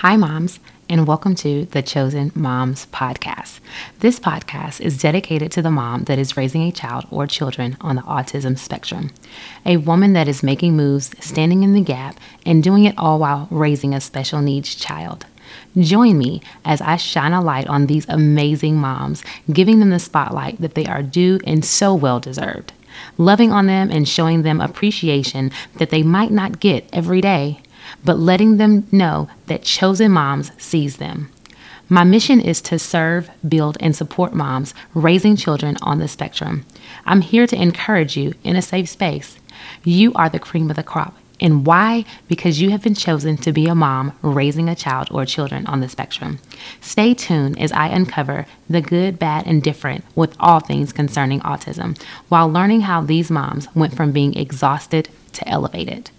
Hi, moms, and welcome to the Chosen Moms Podcast. This podcast is dedicated to the mom that is raising a child or children on the autism spectrum, a woman that is making moves, standing in the gap, and doing it all while raising a special needs child. Join me as I shine a light on these amazing moms, giving them the spotlight that they are due and so well deserved, loving on them and showing them appreciation that they might not get every day but letting them know that Chosen Moms sees them. My mission is to serve, build, and support moms raising children on the spectrum. I'm here to encourage you in a safe space. You are the cream of the crop. And why? Because you have been chosen to be a mom raising a child or children on the spectrum. Stay tuned as I uncover the good, bad, and different with all things concerning autism while learning how these moms went from being exhausted to elevated.